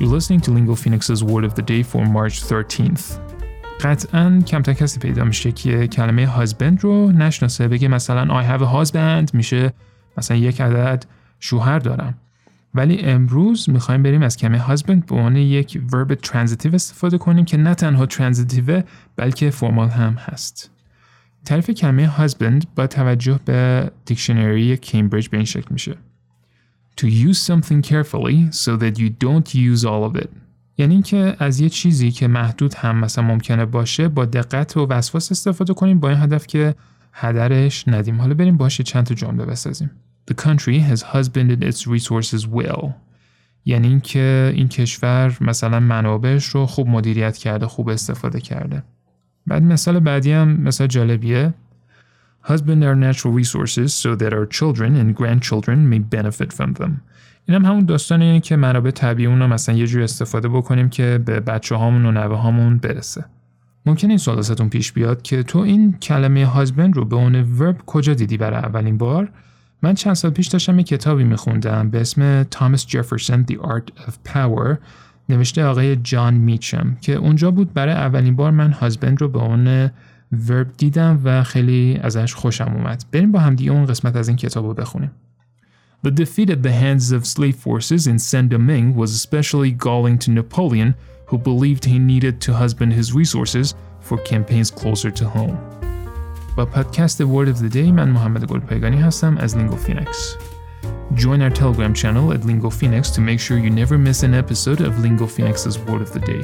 You're listening to Lingo Phoenix's Word of the Day for March 13th. قطعا کمتر کسی پیدا میشه که کلمه husband رو نشناسه بگه مثلا I have a husband میشه مثلا یک عدد شوهر دارم. ولی امروز می‌خوایم بریم از کلمه husband به عنوان یک verb transitive استفاده کنیم که نه تنها transitive بلکه فرمال هم هست. تعریف کلمه husband با توجه به دیکشنری کمبریج به این شکل میشه. To use something carefully so that you don't use all of it. یعنی اینکه از یه چیزی که محدود هم مثلا ممکنه باشه با دقت و وسواس استفاده کنیم با این هدف که هدرش ندیم. حالا بریم باشه چند تا جمله بسازیم. The country has husbanded its resources well. یعنی اینکه این کشور مثلا منابعش رو خوب مدیریت کرده خوب استفاده کرده. بعد مثال بعدی هم مثال جالبیه. Husband our natural resources so that our children and grandchildren may benefit from them این هم همون داستان اینه که منابع طبیعی رو مثلا یه جوری استفاده بکنیم که به بچه هامون و نوه هامون برسه. ممکنه این سوال ازتون پیش بیاد که تو این کلمه هازبند رو به اون ورب کجا دیدی برای اولین بار؟ من چند سال پیش داشتم یه کتابی میخوندم به اسم تامس جفرسون The Art of Power نوشته آقای جان میچم که اونجا بود برای اولین بار من هازبند رو به اون ورب دیدم و خیلی ازش خوشم اومد. بریم با هم دیگه اون قسمت از این کتاب رو بخونیم. The defeat at the hands of slave forces in Saint Domingue was especially galling to Napoleon, who believed he needed to husband his resources for campaigns closer to home. با پادکست Word of the Day من محمد گلپایگانی هستم از Lingo Phoenix. Join our Telegram channel at Lingo Phoenix to make sure you never miss an episode of Lingo Phoenix's Word of the Day.